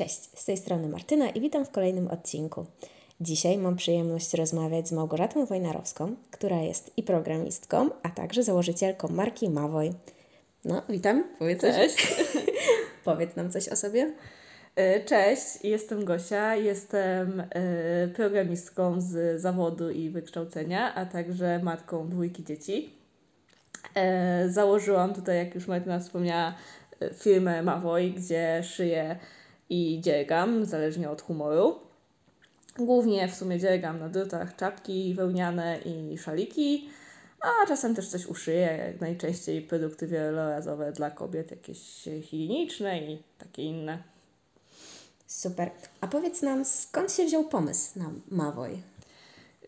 Cześć, z tej strony Martyna i witam w kolejnym odcinku. Dzisiaj mam przyjemność rozmawiać z Małgorzatą Wojnarowską, która jest i programistką, a także założycielką marki Mawoj. No, witam, powiedz Cześć. Coś. powiedz nam coś o sobie. E, Cześć, jestem Gosia, jestem e, programistką z zawodu i wykształcenia, a także matką dwójki dzieci. E, Założyłam tutaj, jak już Martyna wspomniała, firmę Mawoj, gdzie szyję i dziergam, zależnie od humoru. Głównie w sumie dziergam na drutach czapki wełniane i szaliki, a czasem też coś uszyję, jak najczęściej produkty wielorazowe dla kobiet, jakieś higieniczne i takie inne. Super. A powiedz nam, skąd się wziął pomysł na Mawoj?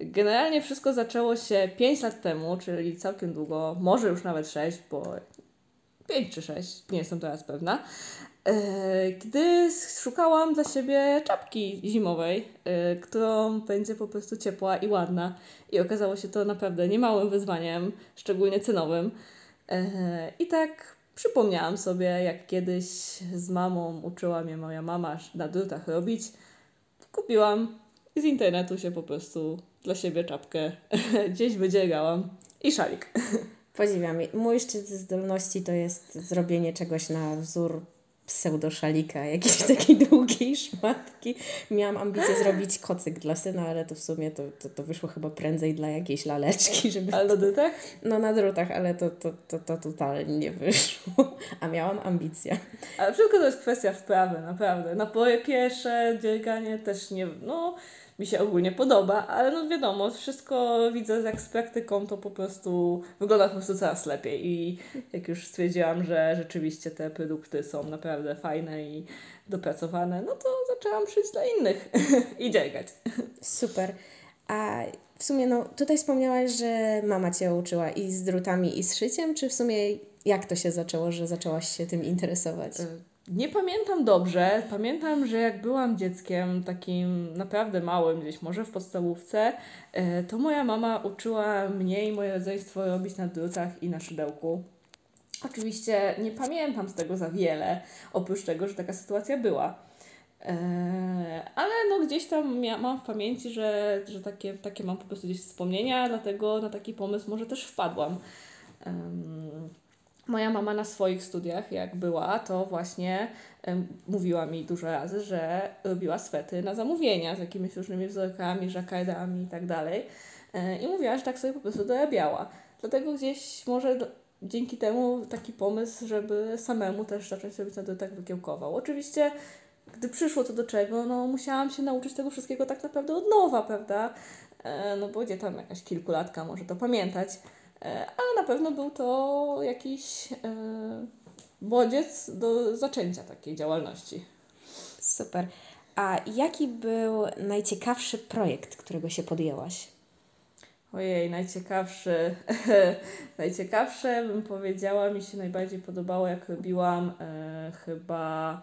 Generalnie wszystko zaczęło się 5 lat temu, czyli całkiem długo, może już nawet 6, bo 5 czy 6, nie jestem teraz pewna. E, Gdy szukałam dla siebie czapki zimowej, e, którą będzie po prostu ciepła i ładna. I okazało się to naprawdę niemałym wyzwaniem, szczególnie cenowym. E, I tak przypomniałam sobie, jak kiedyś z mamą uczyła mnie moja mama na drutach robić. Kupiłam i z internetu się po prostu dla siebie czapkę gdzieś wydziergałam i szalik. Podziwiam. Mój szczyt zdolności to jest zrobienie czegoś na wzór pseudoszalika, jakiejś takiej długiej szmatki. Miałam ambicję zrobić kocyk dla syna, ale to w sumie to, to, to wyszło chyba prędzej dla jakiejś laleczki, żeby... Ale na drutach? No na drutach, ale to, to, to, to totalnie nie wyszło. A miałam ambicję. Ale wszystko to jest kwestia wprawy, naprawdę. Napoje piesze, dzierganie też nie... No, mi się ogólnie podoba, ale no wiadomo, wszystko widzę jak z praktyką, to po prostu wygląda po prostu coraz lepiej i jak już stwierdziłam, że rzeczywiście te produkty są naprawdę fajne i dopracowane, no to zaczęłam szyć dla innych i dziergać. Super. A w sumie, no tutaj wspomniałaś, że mama Cię uczyła i z drutami, i z szyciem, czy w sumie jak to się zaczęło, że zaczęłaś się tym interesować? Nie pamiętam dobrze. Pamiętam, że jak byłam dzieckiem takim naprawdę małym, gdzieś może w podstawówce, e, to moja mama uczyła mnie i moje rodzeństwo robić na drutach i na szydełku. Oczywiście nie pamiętam z tego za wiele, oprócz tego, że taka sytuacja była. E, ale no gdzieś tam mam w pamięci, że, że takie, takie mam po prostu gdzieś wspomnienia, dlatego na taki pomysł może też wpadłam. Moja mama na swoich studiach, jak była, to właśnie mówiła mi dużo razy, że robiła swety na zamówienia z jakimiś różnymi wzorkami, żakardami i tak dalej. E, I mówiła, że tak sobie po prostu dorabiała. Dlatego gdzieś może dzięki temu taki pomysł, żeby samemu też zacząć robić na tak wykiełkował. Oczywiście, gdy przyszło to do czego, no musiałam się nauczyć tego wszystkiego tak naprawdę od nowa, prawda? E, No bo gdzie tam jakaś kilkulatka może to pamiętać. E, ale na pewno był to jakiś e, bodziec do zaczęcia takiej działalności. Super. A jaki był najciekawszy projekt, którego się podjęłaś? Ojej, najciekawszy. najciekawsze bym powiedziała, mi się najbardziej podobało, jak robiłam e, chyba.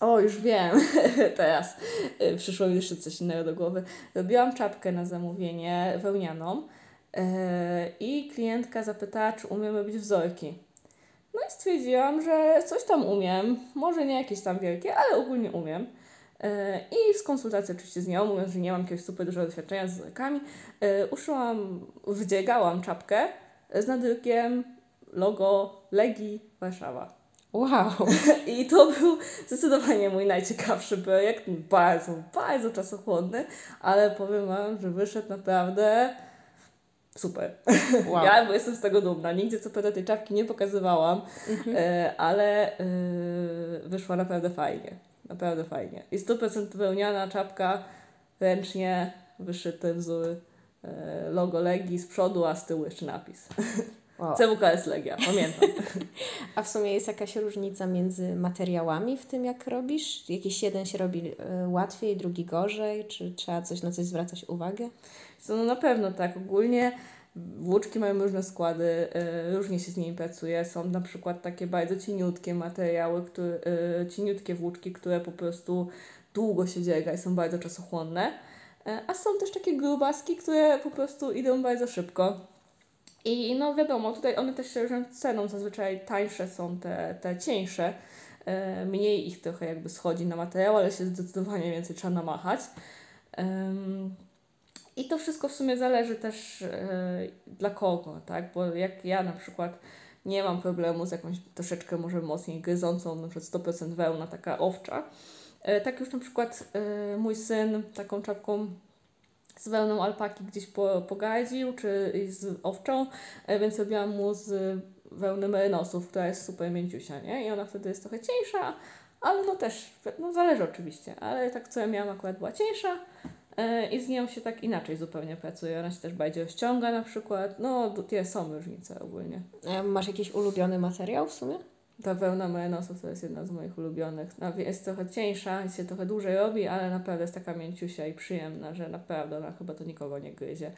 O, już wiem, teraz e, przyszło mi jeszcze coś innego do głowy. Robiłam czapkę na zamówienie wełnianą e, i klientka zapytała, czy umiem robić wzorki. No i stwierdziłam, że coś tam umiem, może nie jakieś tam wielkie, ale ogólnie umiem. E, I w konsultacji oczywiście z nią, mówiąc, że nie mam jakiegoś super dużego doświadczenia z wzorkami, e, uszyłam, wdziegałam czapkę z nadrukiem logo Legii Warszawa. Wow! I to był zdecydowanie mój najciekawszy projekt, bardzo, bardzo czasochłonny, ale powiem Wam, że wyszedł naprawdę super. wow. Ja bo jestem z tego dumna. Nigdzie co prawda tej czapki nie pokazywałam, e, ale e, wyszła naprawdę fajnie. Naprawdę fajnie. I 100% wełniana czapka, ręcznie wyszyty wzór e, logo Legii z przodu, a z tyłu jeszcze napis. wow. CWKS Legia, pamiętam. A w sumie jest jakaś różnica między materiałami w tym, jak robisz? Jakiś jeden się robi y, łatwiej, drugi gorzej? Czy trzeba coś na coś zwracać uwagę? So, no na pewno tak. Ogólnie włóczki mają różne składy, y, różnie się z nimi pracuje. Są na przykład takie bardzo cieniutkie materiały, które, cieniutkie włóczki, które po prostu długo się dzierga i są bardzo czasochłonne. Y, a są też takie grubaski, które po prostu idą bardzo szybko. I no wiadomo, tutaj one też się różnią ceną, zazwyczaj tańsze są te, te cieńsze, E, mniej ich trochę jakby schodzi na materiał, ale się zdecydowanie więcej trzeba namachać. I to wszystko w sumie zależy też dla kogo, tak? Bo jak ja na przykład nie mam problemu z jakąś troszeczkę może mocniej gryzącą, na przykład 100% wełna, taka owcza. Tak już na przykład mój syn taką czapką z wełną alpaki gdzieś po, pogadził, czy z owczą, e, więc robiłam mu z wełny merynosów, która jest super mięciusia, nie? I ona wtedy jest trochę cieńsza, ale no też, no zależy oczywiście, ale tak, co ja miałam akurat była cieńsza yy, i z nią się tak inaczej zupełnie pracuje. Ona się też bardziej rozciąga na przykład, no tie są różnice ogólnie. Masz jakiś ulubiony materiał w sumie? Ta wełna Menosów to jest jedna z moich ulubionych. Jest trochę cieńsza i się trochę dłużej robi, ale naprawdę jest taka mięciusia i przyjemna, że naprawdę ona chyba to nikogo nie gryzie.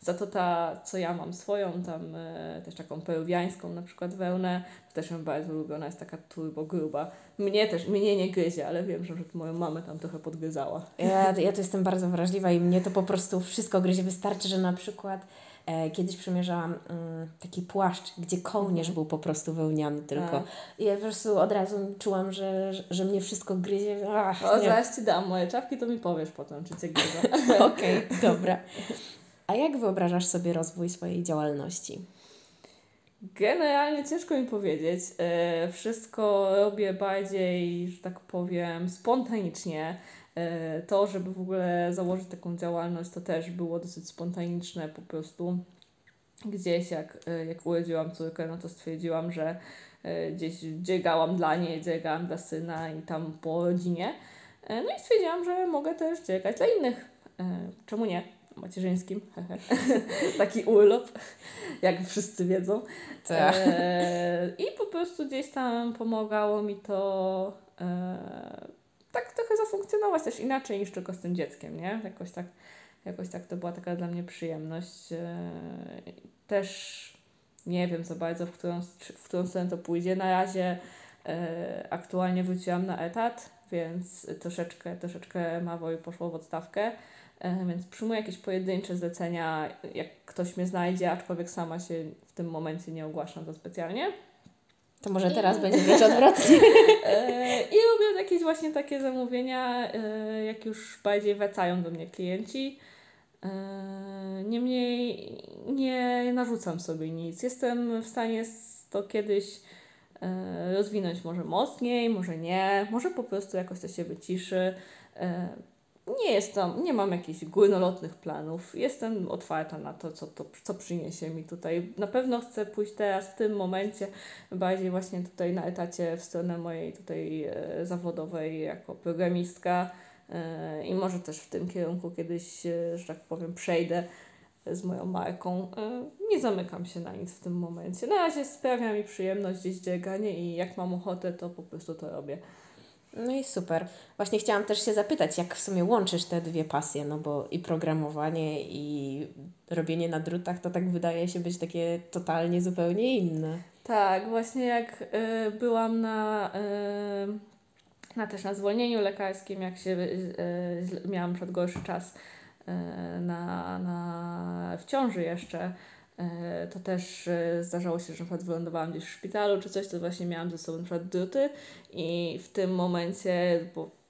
Za to ta, co ja mam swoją, tam e, też taką peruwiańską na przykład wełnę, to też ją bardzo lubię, ona jest taka turbo gruba. Mnie też, mnie nie gryzie, ale wiem, że moją mamę tam trochę podgryzała. Ja, ja to jestem bardzo wrażliwa i mnie to po prostu wszystko gryzie. Wystarczy, że na przykład kiedyś przymierzałam mm, taki płaszcz, gdzie kołnierz mhm. był po prostu wełniany tylko. I ja po prostu od razu czułam, że, że, mnie wszystko gryzie. Ach, o, zaraz Ci dam moje czapki, to mi powiesz potem, czy Cię gryzą. Okej, okay, dobra. A jak wyobrażasz sobie rozwój swojej działalności? Generalnie ciężko mi powiedzieć. E, wszystko robię bardziej, że tak powiem, spontanicznie. E, to, żeby w ogóle założyć taką działalność, to też było dosyć spontaniczne po prostu. Gdzieś jak, e, jak urodziłam córkę, no to stwierdziłam, że e, gdzieś dziegałam dla niej, dziegałam dla syna i tam po rodzinie. No i stwierdziłam, że mogę też dziegać dla innych. Czemu nie? Macierzyńskim. Taki urlop, jak wszyscy wiedzą. Tak. I po prostu gdzieś tam pomagało mi to tak trochę zafunkcjonować też inaczej niż tylko z tym dzieckiem, nie? Jakoś tak, jakoś tak to była taka dla mnie przyjemność. E, też nie wiem za bardzo, w którą, w którą stronę to pójdzie. Na razie e, aktualnie wróciłam na etat, więc troszeczkę, troszeczkę mało i poszło w odstawkę. E, więc przyjmuję jakieś pojedyncze zlecenia, jak ktoś mnie znajdzie, aczkolwiek sama się w tym momencie nie ogłaszam to specjalnie. To może teraz będzie mieć odwrotnie. E, I robię jakieś właśnie takie zamówienia, e, jak już bardziej wracają do mnie klienci. E, niemniej nie narzucam sobie nic. Jestem w stanie to kiedyś rozwinąć może mocniej, może nie, może po prostu jakoś to się wyciszy nie jestem, nie mam jakichś górnolotnych planów. Jestem otwarta na to, co, to, co przyniesie mi tutaj. Na pewno chcę pójść teraz, w tym momencie, bardziej właśnie tutaj na etacie w stronę mojej tutaj e, zawodowej jako programistka e, i może też w tym kierunku kiedyś, e, że tak powiem, przejdę z moją marką. Nie zamykam się na nic w tym momencie. Na razie sprawia mi przyjemność gdzieś dzieganie i jak mam ochotę, to po prostu to robię. No i super. Właśnie chciałam też się zapytać, jak w sumie łączysz te dwie pasje, no bo i programowanie, i robienie na drutach, to tak wydaje się być takie totalnie zupełnie inne. Tak, właśnie jak y, byłam na, y, na też na zwolnieniu lekarskim, jak się y, miałam przed gorszy czas na, na, w ciąży jeszcze, to też e, zdarzało się, że na wylądowałam gdzieś w szpitalu czy coś, to właśnie miałam ze sobą na przykład druty i w tym momencie, bo e,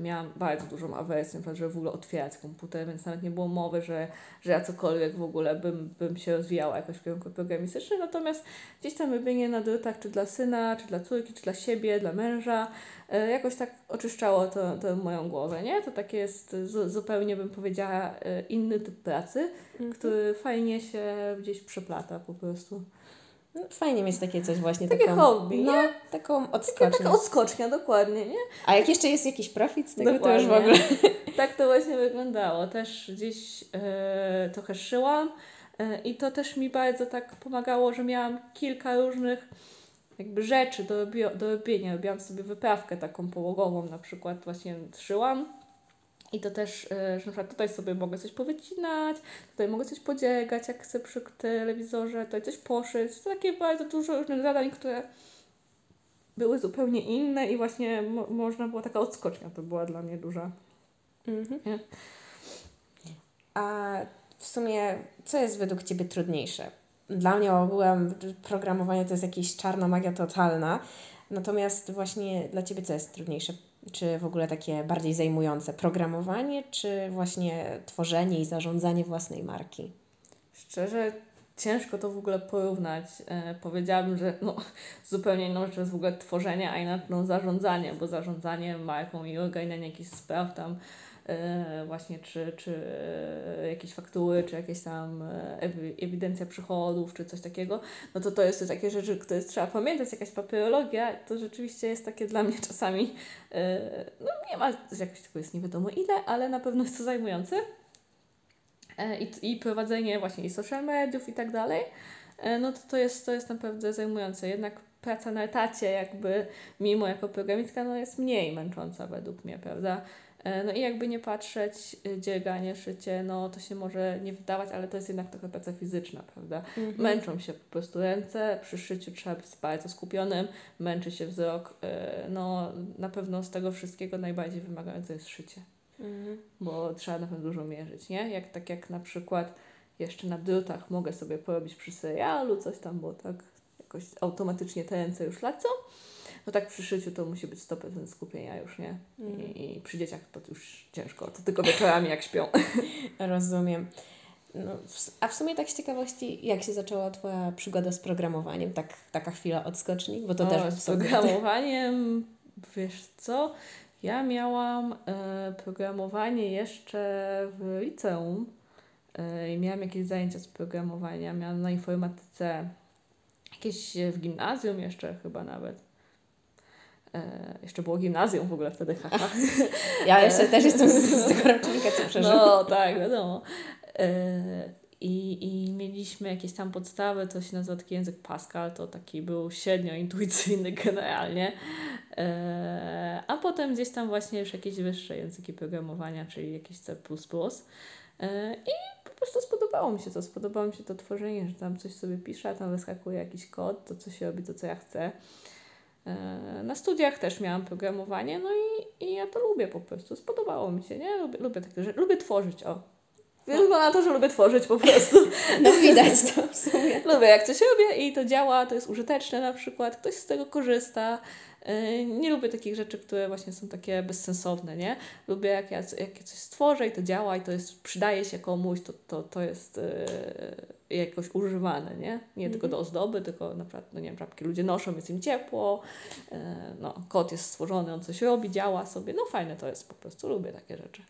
miałam bardzo dużą awersję, żeby w ogóle otwierać komputer, więc nawet nie było mowy, że, że ja cokolwiek w ogóle bym, bym się rozwijała jakoś w kierunku programistycznym, natomiast gdzieś tam robienie na drutach, czy dla syna, czy dla córki, czy dla siebie, dla męża, E, jakoś tak oczyszczało to, to moją głowę, nie? To takie jest zupełnie, bym powiedziała, e, inny typ pracy, mhm. który fajnie się gdzieś przeplata po prostu. No, fajnie mieć takie coś właśnie. Takie taką, hobby, no, nie? Taką odskocznię. Taka odskocznia, dokładnie, nie? A jak jeszcze jest jakiś profit z tego, dokładnie. to już w ogóle... Tak to właśnie wyglądało. Też gdzieś e, trochę szyłam e, i to też mi bardzo tak pomagało, że miałam kilka różnych jakby rzeczy do, do robienia. Robiłam sobie wyprawkę taką połogową, na przykład właśnie szyłam. I to też, e, że na przykład tutaj sobie mogę coś powycinać, tutaj mogę coś podziegać, jak chcę przy telewizorze, tutaj coś poszyć. To takie bardzo dużo różnych zadań, które były zupełnie inne i właśnie mo można było, taka odskocznia to była dla mnie duża. Mhm. A w sumie, co jest według Ciebie trudniejsze? dla mnie ogółem programowanie to jest jakaś czarna magia totalna, Natomiast właśnie dla Ciebie co jest trudniejsze? Czy w ogóle takie bardziej zajmujące? Programowanie, czy właśnie tworzenie i zarządzanie własnej marki? Szczerze, ciężko to w ogóle porównać. E, powiedziałabym, że no, zupełnie inną rzeczą jest w ogóle tworzenie, a inną zarządzanie, bo zarządzanie marką i ogarnianie jakichś spraw tam właśnie czy, czy e, jakieś faktury, czy jakieś tam e, ewidencja przychodów, czy coś takiego, no to to jest takie rzeczy, które trzeba pamiętać, jakaś papierologia, to rzeczywiście jest takie dla mnie czasami, e, no nie ma jakoś tego jest nie wiadomo ile, ale na pewno jest to zajmujące. E, i, i prowadzenie właśnie i social mediów i tak dalej, e, no to to jest, to jest naprawdę zajmujące. Jednak praca na etacie jakby mimo jako programistka no jest mniej męcząca według mnie, prawda? E, no i jakby nie patrzeć, dzierganie, szycie, no to się może nie wydawać, ale to jest jednak trochę praca fizyczna, prawda? Mhm. Męczą się po prostu ręce, przy szyciu trzeba być bardzo skupionym, męczy się wzrok, no na pewno z tego wszystkiego najbardziej wymagające jest szycie. Mhm. Bo trzeba na pewno dużo mierzyć, nie? Jak, tak jak na przykład jeszcze na drutach mogę sobie porobić przy serialu coś tam, bo tak jakoś automatycznie te ręce już lecą. No tak przy szyciu to musi być 100% skupienia już, nie? Mhm. I, I, przy dzieciach to już ciężko, to tylko wieczorami jak śpią. Rozumiem. No, a w sumie tak z ciekawości, jak się zaczęła Twoja przygoda z programowaniem? Tak, taka chwila odskoczni? Bo to o, też z programowaniem, wiesz co? Ja miałam e, programowanie jeszcze w liceum e, i miałam jakieś zajęcia z programowania. Miałam na informatyce jakieś w gimnazjum jeszcze chyba nawet. E, jeszcze było gimnazjum w ogóle wtedy, haha. Ja jeszcze też jestem z, z tego rocznika, co przeżyłam. No tak, wiadomo. E, i, I mieliśmy jakieś tam podstawy, to się nazywa taki język Pascal, to taki był średnio intuicyjny generalnie. E, a potem gdzieś tam właśnie już jakieś wyższe języki programowania, czyli jakieś C. I po prostu spodobało mi się to, spodobało mi się to tworzenie, że tam coś sobie piszę, a tam wyskakuje jakiś kod, to co się robi, to co ja chcę. E, na studiach też miałam programowanie, no i, i ja to lubię po prostu, spodobało mi się, nie? Lubię, lubię takie rzeczy, lubię tworzyć, o, Wygląda na to, że lubię tworzyć po prostu. No widać to w sumie. Lubię jak coś robię i to działa, to jest użyteczne na przykład, ktoś z tego korzysta. Y, nie lubię takich rzeczy, które właśnie są takie bezsensowne, nie? Lubię jak ja, jak ja coś stworzę i to działa i to jest, przydaje się komuś, to, to, to jest yy, jakoś używane, nie? Nie mm tylko do ozdoby, tylko na przykład, no nie wiem, żabki ludzie noszą, jest im ciepło, yy, no, kot jest stworzony, on coś robi, działa sobie, no fajne to jest po prostu, lubię takie rzeczy.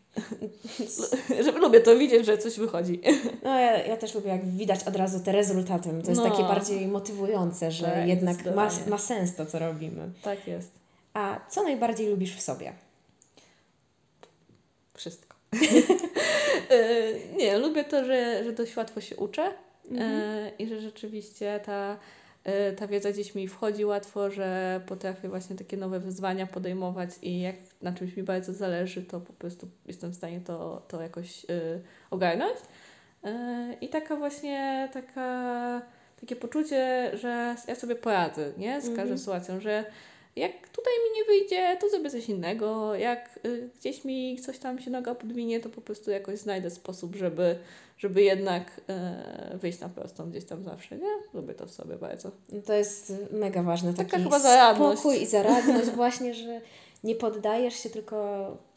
Żeby lubię to widzieć, że coś wychodzi. No ja, ja też lubię, jak widać od razu te rezultaty. To jest no. takie bardziej motywujące, że tak, jednak ma, ma sens to, co robimy. Tak jest. A co najbardziej lubisz w sobie? Wszystko. E, nie, lubię to, że, że dość łatwo się uczę mhm. E, i że rzeczywiście ta Y, ta wiedza gdzieś mi wchodzi łatwo, że potrafię właśnie takie nowe wyzwania podejmować i jak na czymś mi bardzo zależy, to po prostu jestem w stanie to, to jakoś y, ogarnąć. I taka właśnie taka, takie poczucie, że ja sobie poradzę nie? z każdą -hmm. sytuacją, że jak tutaj mi nie wyjdzie, to zrobię coś innego. Jak y, gdzieś mi coś tam się noga podwinie, to po prostu jakoś znajdę sposób, żeby, żeby jednak y, wyjść na prostą gdzieś tam zawsze, nie? Lubię to w sobie bardzo. To jest mega ważne. Taka taki chyba zaradność. spokój i zaradność właśnie, że nie poddajesz się, tylko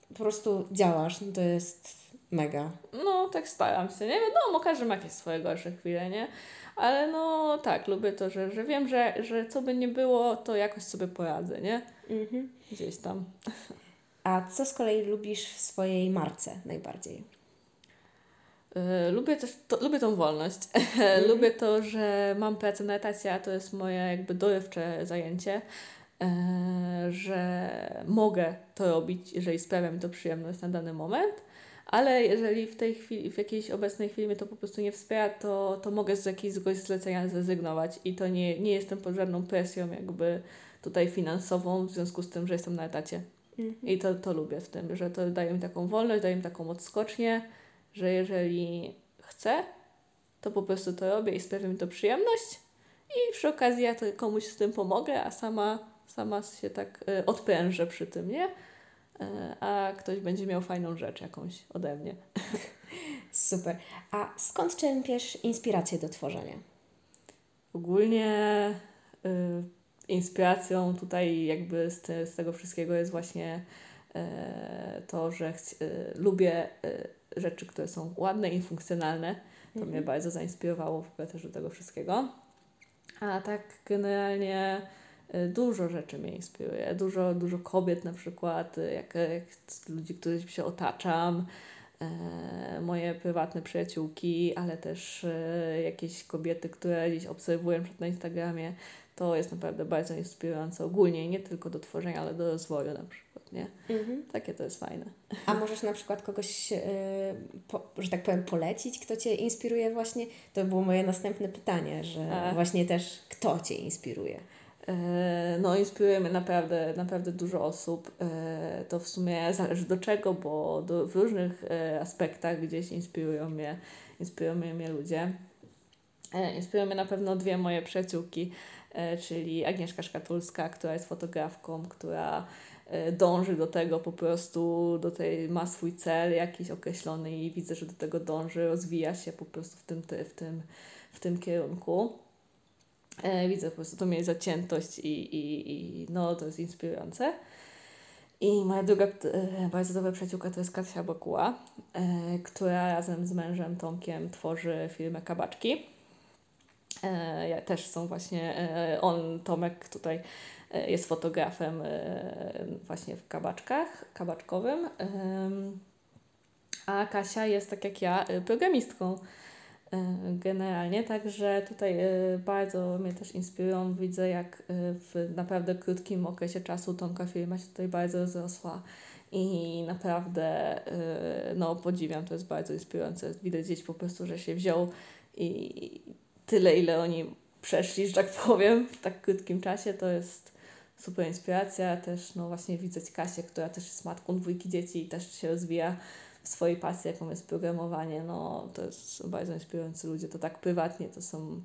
po prostu działasz. No to jest mega. No, tak staram się, nie? Wiadomo, każdy ma jakieś swoje gorsze chwile, nie? Ale no tak, lubię to, że, że wiem, że, że co by nie było, to jakoś sobie poradzę, nie? Mhm. Gdzieś tam. A co z kolei lubisz w swojej marce najbardziej? Yy, lubię też, to, lubię tą wolność. Mhm. lubię to, że mam pracę na etacie, a to jest moje jakby dorywcze zajęcie. Yy, że mogę to robić, jeżeli sprawia mi to przyjemność na dany moment ale jeżeli w tej chwili, w jakiejś obecnej chwili to po prostu nie wspiera, to, to mogę z jakiegoś zlecenia zrezygnować i to nie, nie jestem pod żadną presją jakby tutaj finansową w związku z tym, że jestem na etacie. Mhm. I to, to lubię w tym, że to daje mi taką wolność, daje mi taką odskocznię, że jeżeli chcę, to po prostu to robię i sprawia mi to przyjemność i przy okazji ja to komuś z tym pomogę, a sama, sama się tak y, odprężę przy tym, nie? E, a ktoś będzie miał fajną rzecz jakąś ode mnie. Super. A skąd czerpiesz inspirację do tworzenia? Ogólnie y, inspiracją tutaj jakby z, te, z tego wszystkiego jest właśnie to, że lubię rzeczy, które są ładne i funkcjonalne. To mhm. mnie bardzo zainspirowało w ogóle też do tego wszystkiego. A tak generalnie y, dużo rzeczy mnie inspiruje. Dużo, dużo kobiet na przykład, y, jak, jak ludzi, których się otaczam, e, moje prywatne przyjaciółki, ale też e, jakieś kobiety, które gdzieś obserwuję na Instagramie. To jest naprawdę bardzo inspirujące ogólnie, nie tylko do tworzenia, ale do rozwoju na przykład, nie? Mhm. Takie to jest fajne. A możesz na przykład kogoś, yy, po, że tak powiem, polecić, kto Cię inspiruje właśnie? To było moje następne pytanie, że A. właśnie też kto Cię inspiruje? E, no, inspiruje mnie naprawdę, naprawdę dużo osób. E, to w sumie zależy do czego, bo do, w różnych aspektach gdzieś inspirują mnie, inspirują mnie ludzie. Inspirują mnie na pewno dwie moje przyjaciółki. E, czyli Agnieszka Szkatulska, która jest fotografką, która e, dąży do tego po prostu, do tej, ma swój cel jakiś określony i widzę, że do tego dąży, rozwija się po prostu w tym, w tym, w tym kierunku. E, widzę po prostu tą jej zaciętość i, i, i no, to jest inspirujące. I moja druga bardzo dobra przyjaciółka to jest Kasia Bokuła, która razem z mężem Tomkiem tworzy firmę Kabaczki. E, też są właśnie, e, on, Tomek tutaj e, jest fotografem właśnie w kabaczkach, kabaczkowym, a Kasia jest tak jak ja programistką generalnie, także tutaj bardzo mnie też inspirują. Widzę, jak w naprawdę krótkim okresie czasu Tomka firma się tutaj bardzo rozrosła i naprawdę no, podziwiam, to jest bardzo inspirujące. Widać gdzieś po prostu, że się wziął i tyle, ile oni przeszli, że tak powiem, w tak krótkim czasie, to jest super inspiracja. Też no właśnie widzę Kasię, która też jest matką dwójki dzieci i też się rozwija swojej pasji, jaką jest programowanie. No to jest bardzo inspirujący ludzie. To tak prywatnie to są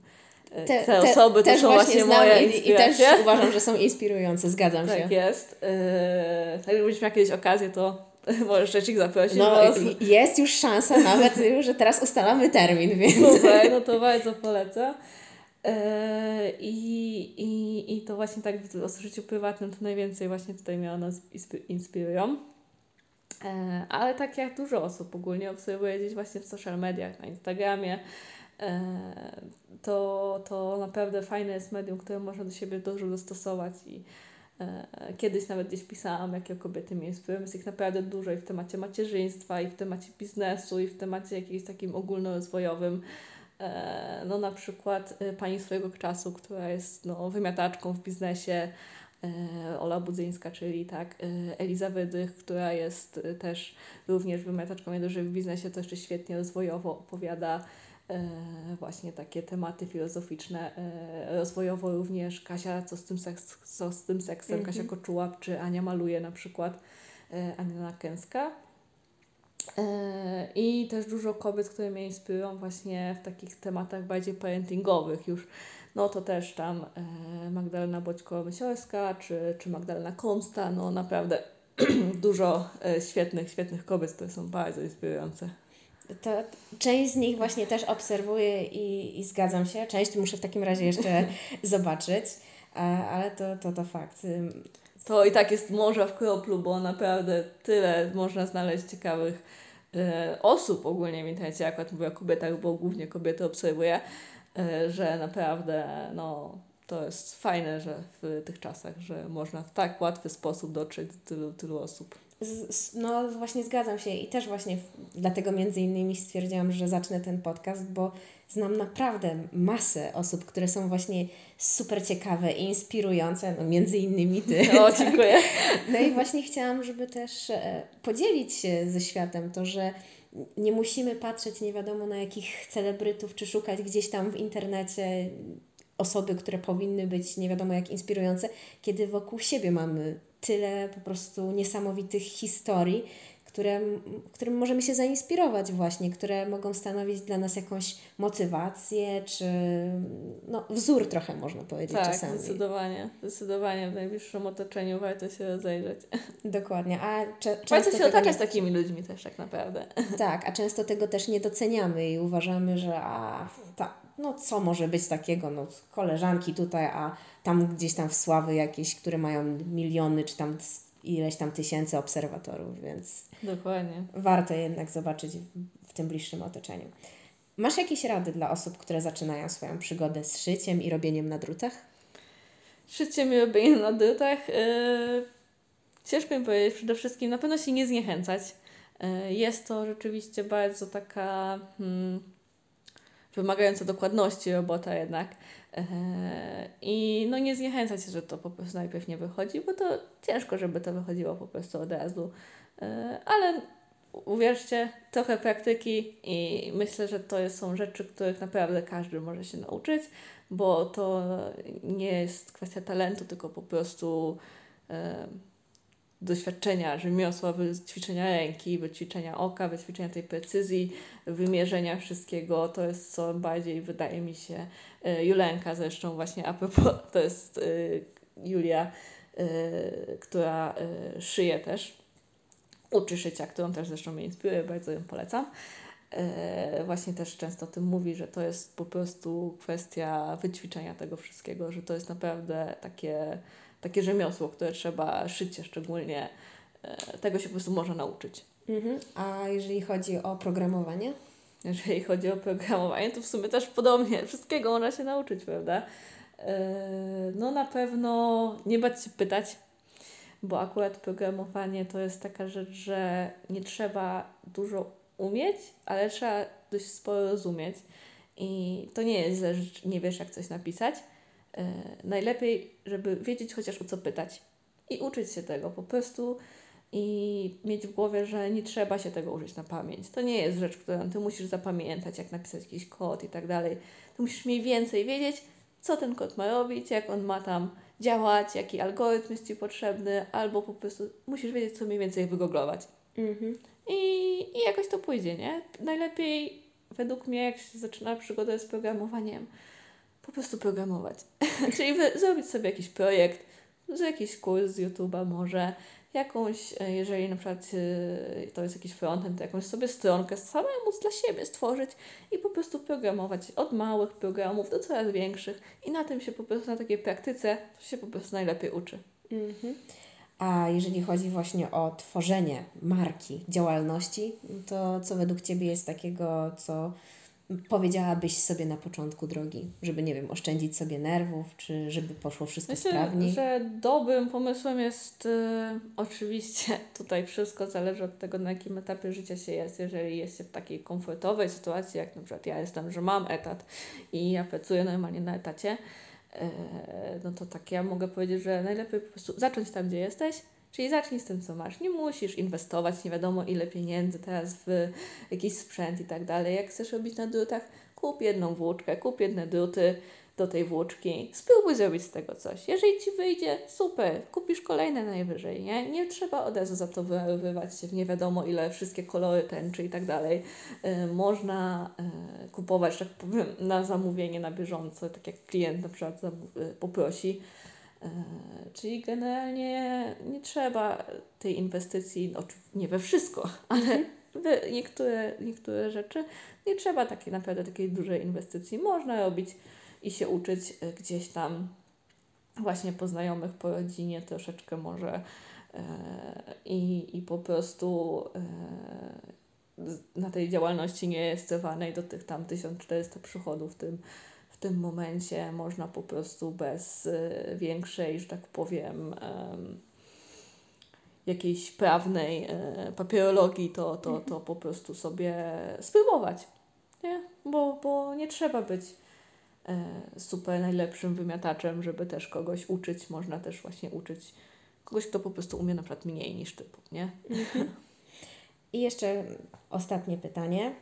e, te, te osoby, te, to są właśnie, właśnie moje i, i też uważam, że są inspirujące, zgadzam tak się. Tak jest. Yy, tak jakbyś miał kiedyś okazję, to Możesz Rzecznik zaprosić. No, jest już szansa nawet, że teraz ustalamy termin, więc... Super, no to bardzo polecam. E, I, i, I to właśnie tak w życiu prywatnym to najwięcej właśnie tutaj miało nas inspirują. E, ale tak jak dużo osób ogólnie obserwuję gdzieś właśnie w social mediach, na Instagramie, e, to, to naprawdę fajne jest medium, które można do siebie dużo dostosować i E, kiedyś nawet gdzieś pisałam, jakie kobiety mnie inspirują. Jest ich naprawdę dużo i w temacie macierzyństwa, i w temacie biznesu, i w temacie jakimś takim ogólnorozwojowym. No na przykład e, pani swojego czasu, która jest no, wymiataczką w biznesie, Ola Budzyńska, czyli tak, Eliza Wydych, która jest też również wymiataczką, nie dość, że w biznesie to jeszcze świetnie rozwojowo opowiada E, właśnie takie tematy filozoficzne, e, rozwojowo również Kasia, co z tym, seks, co z tym seksem, mm -hmm. Kasia Koczułap, czy Ania maluje na przykład, e, Ania Kęska. I też dużo kobiet, które mnie inspirują właśnie w takich tematach bardziej parentingowych już. No to też tam Magdalena Boćko-Mysiorska czy, czy Magdalena Komsta, no naprawdę dużo świetnych, świetnych kobiet, które są bardzo inspirujące to część z nich właśnie też obserwuję i, i zgadzam się. Część muszę w takim razie jeszcze zobaczyć, ale to, to, to fakt. To i tak jest morza w kroplu, bo naprawdę tyle można znaleźć ciekawych e, osób ogólnie w internecie. Akurat mówię o kobietach, bo głównie kobiety obserwuję, e, że naprawdę no, to jest fajne, że w tych czasach, że można w tak łatwy sposób dotrzeć do tylu, tylu osób. Z, no właśnie zgadzam się i też właśnie w, dlatego między innymi stwierdziłam, że zacznę ten podcast, bo znam naprawdę masę osób, które są właśnie super ciekawe i inspirujące, no między innymi Ty. O, dziękuję. No i właśnie chciałam, żeby też e, podzielić się ze światem to, że nie musimy patrzeć nie wiadomo na jakich celebrytów, czy szukać gdzieś tam w internecie osoby, które powinny być nie wiadomo jak inspirujące, kiedy wokół siebie mamy tyle po prostu niesamowitych historii, które, którym możemy się zainspirować właśnie, które mogą stanowić dla nas jakąś motywację, czy no, wzór trochę można powiedzieć tak, czasami. zdecydowanie. Zdecydowanie w najbliższym otoczeniu warto się rozejrzeć. Dokładnie. A cze- warto się otaczać nie... takimi ludźmi też tak naprawdę. Tak, a często tego też nie doceniamy i uważamy, że a, ta, no co może być takiego, no koleżanki tutaj, a tam gdzieś tam w Sławy jakieś, które mają miliony, czy tam ileś tam tysięcy obserwatorów, więc Dokładnie. warto jednak zobaczyć w, tym bliższym otoczeniu. Masz jakieś rady dla osób, które zaczynają swoją przygodę z szyciem i robieniem na drutach? Szyciem i robieniem na drutach. Yy, ciężko mi powiedzieć, przede wszystkim na pewno się nie zniechęcać. Yy, jest to rzeczywiście bardzo taka hmm, wymagająca dokładności robota jednak. I no nie zniechęcać się, że to po prostu najpierw nie wychodzi, bo to ciężko, żeby to wychodziło po prostu od razu. Yy, ale uwierzcie, trochę praktyki i myślę, że to są rzeczy, których naprawdę każdy może się nauczyć, bo to nie jest kwestia talentu, tylko po prostu e, doświadczenia, rzemiosła, wyćwiczenia ręki, wyćwiczenia oka, wyćwiczenia tej precyzji, wymierzenia wszystkiego. To jest co bardziej, wydaje mi się, e, Julenka zresztą właśnie a propos, to jest e, Julia, e, która szyje też uczy szycia, którą też zresztą mnie inspiruje, bardzo ją polecam. Właśnie też często o tym mówi, że to jest po prostu kwestia wyćwiczenia tego wszystkiego, że to jest naprawdę takie, takie rzemiosło, które trzeba szycie szczególnie, e, tego się po prostu można nauczyć. Mhm. A jeżeli chodzi o programowanie? Jeżeli chodzi o programowanie, to w sumie też podobnie, wszystkiego można się nauczyć, prawda? E, no na pewno nie bać się pytać, bo akurat programowanie to jest taka rzecz, że nie trzeba dużo umieć, ale trzeba dość sporo rozumieć. I to nie jest że nie wiesz, jak coś napisać. Yy, najlepiej, żeby wiedzieć chociaż o co pytać i uczyć się tego po prostu i mieć w głowie, że nie trzeba się tego użyć na pamięć. To nie jest rzecz, którą ty musisz zapamiętać, jak napisać jakiś kod i tak dalej. Ty musisz mniej więcej wiedzieć, co ten kod ma robić, jak on ma tam działać, jaki algorytm jest Ci potrzebny, albo po prostu musisz wiedzieć, co mniej więcej wygooglować. Mhm. I, I jakoś to pójdzie, nie? Najlepiej według mnie, jak się zaczyna przygodę z programowaniem, po prostu programować. Czyli wy, zrobić sobie jakiś projekt, z jakiś kurs z YouTube'a może, jakąś, e, jeżeli na przykład e, to jest jakiś frontend, to jakąś sobie stronkę samemu dla siebie stworzyć i po prostu programować od małych programów do coraz większych i na tym się po prostu, na takiej praktyce się po prostu najlepiej uczy. Mhm. A jeżeli chodzi właśnie o tworzenie marki, działalności, to co według Ciebie jest takiego, co powiedziałabyś sobie na początku drogi, żeby, nie wiem, oszczędzić sobie nerwów, czy żeby poszło wszystko Myślę, sprawniej? że dobrym pomysłem jest y, oczywiście, tutaj wszystko zależy od tego, na jakim etapie życia się jest. Jeżeli jest się w takiej komfortowej sytuacji, jak na przykład ja jestem, że mam etat i ja pracuję normalnie na etacie, y, no to tak ja mogę powiedzieć, że najlepiej po prostu zacząć tam, gdzie jesteś, Czyli zacznij z tym, co masz. Nie musisz inwestować nie wiadomo ile pieniędzy teraz w jakiś sprzęt i tak dalej. Jak chcesz robić na drutach, kup jedną włóczkę, kup jedne druty do tej włóczki. Spróbuj zrobić z tego coś. Jeżeli Ci wyjdzie, super, kupisz kolejne najwyżej, nie? Nie trzeba od razu za to wyrywać się w nie wiadomo ile, wszystkie kolory tęczy i tak dalej. Yy, można yy, kupować, tak powiem, na zamówienie, na bieżąco, tak jak klient na przykład yy, poprosi. E, czyli generalnie nie trzeba tej inwestycji, no, nie we wszystko, ale mhm. w niektóre, niektóre rzeczy nie trzeba takiej naprawdę takiej dużej inwestycji. Można robić i się uczyć e, gdzieś tam właśnie po znajomych, po rodzinie troszeczkę może e, i, i po prostu na tej działalności nie jest cewanej do tych tam 1400 przychodów w tym w tym momencie można po prostu bez y, większej, że tak powiem, jakiejś prawnej e, papierologii, to, to, to po prostu sobie spróbować. Nie? Bo, bo nie trzeba być e, super najlepszym wymiataczem, żeby też kogoś uczyć. Można też właśnie uczyć kogoś, kto po prostu umie na przykład mniej niż ty, nie? Mhm. I jeszcze ostatnie pytanie.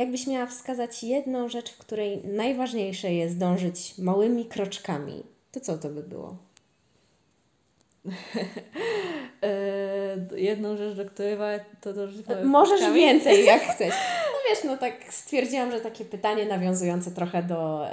Jakbyś miała wskazać jedną rzecz, w której najważniejsze jest dążyć małymi kroczkami, to co to by było? e, jedną rzecz, do której to dążyć małymi Możesz kroczkami. więcej, jak chcesz. No wiesz, no tak stwierdziłam, że takie pytanie nawiązujące trochę do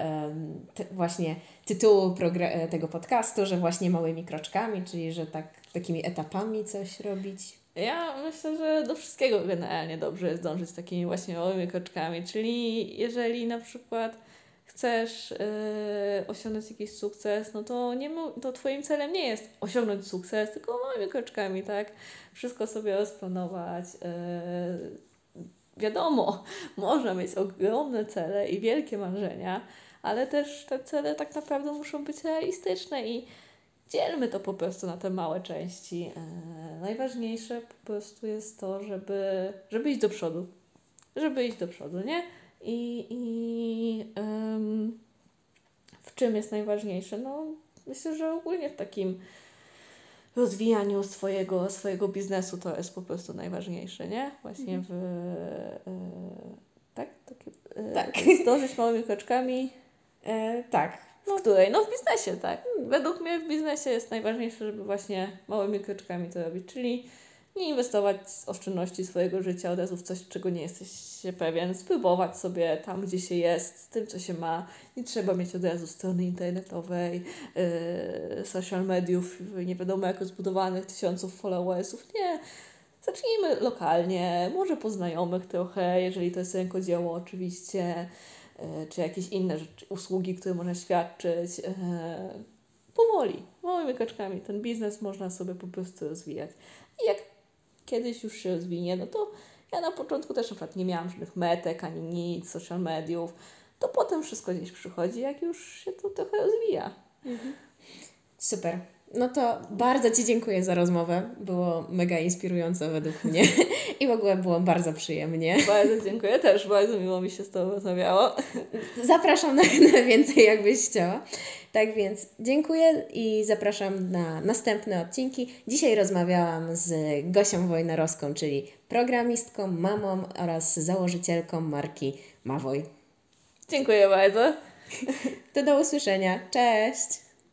właśnie tytułu e, tego podcastu, że właśnie małymi kroczkami, czyli że tak takimi etapami coś robić. Ja myślę, że do wszystkiego generalnie dobrze jest dążyć takimi właśnie małymi kroczkami. Czyli jeżeli na przykład chcesz yy, osiągnąć jakiś sukces, no to, nie, to Twoim celem nie jest osiągnąć sukces, tylko małymi kroczkami, tak? Wszystko sobie rozplanować. Yy, wiadomo, można mieć ogromne cele i wielkie marzenia, ale też te cele tak naprawdę muszą być realistyczne i dzielmy to po prostu na te małe części. Yy, najważniejsze po prostu jest to, żeby, żeby iść do przodu. Żeby iść do przodu, nie? I, i w czym jest najważniejsze? No, myślę, że ogólnie w takim rozwijaniu swojego, swojego biznesu to jest po prostu najważniejsze, nie? Właśnie mhm. w. E, tak? Takie, e, tak. Zdążyć małymi kroczkami. E, tak. W której? No w biznesie, tak. Według mnie w biznesie jest najważniejsze, żeby właśnie małymi kroczkami to robić, czyli nie inwestować oszczędności swojego życia od razu w coś, czego nie jesteś pewien, spróbować sobie tam, gdzie się jest, z tym, co się ma. Nie trzeba mieć od razu strony internetowej, yy, social mediów, nie wiadomo jak zbudowanych, tysiąców followersów. Nie. Zacznijmy lokalnie, może po znajomych trochę, jeżeli to jest rękodzieło oczywiście, yy, czy jakieś inne rzeczy, usługi, które można świadczyć. Yy, powoli, małymi kroczkami. Ten biznes można sobie po prostu rozwijać. I jak kiedyś już się rozwinie, no to ja na początku też na przykład nie miałam żadnych metek ani nic, social mediów. To potem wszystko gdzieś przychodzi, jak już się to trochę rozwija. Mhm. Super. No to bardzo Ci dziękuję za rozmowę. Było mega inspirujące według mnie i w ogóle było bardzo przyjemnie. Bardzo dziękuję, też bardzo miło mi się z Tobą rozmawiało. Zapraszam na, na więcej, jakbyś chciała. Tak więc dziękuję i zapraszam na następne odcinki. Dzisiaj rozmawiałam z Gosią Wojnarowską, czyli programistką, mamą oraz założycielką marki Mawoj. Dziękuję bardzo. To do usłyszenia. Cześć!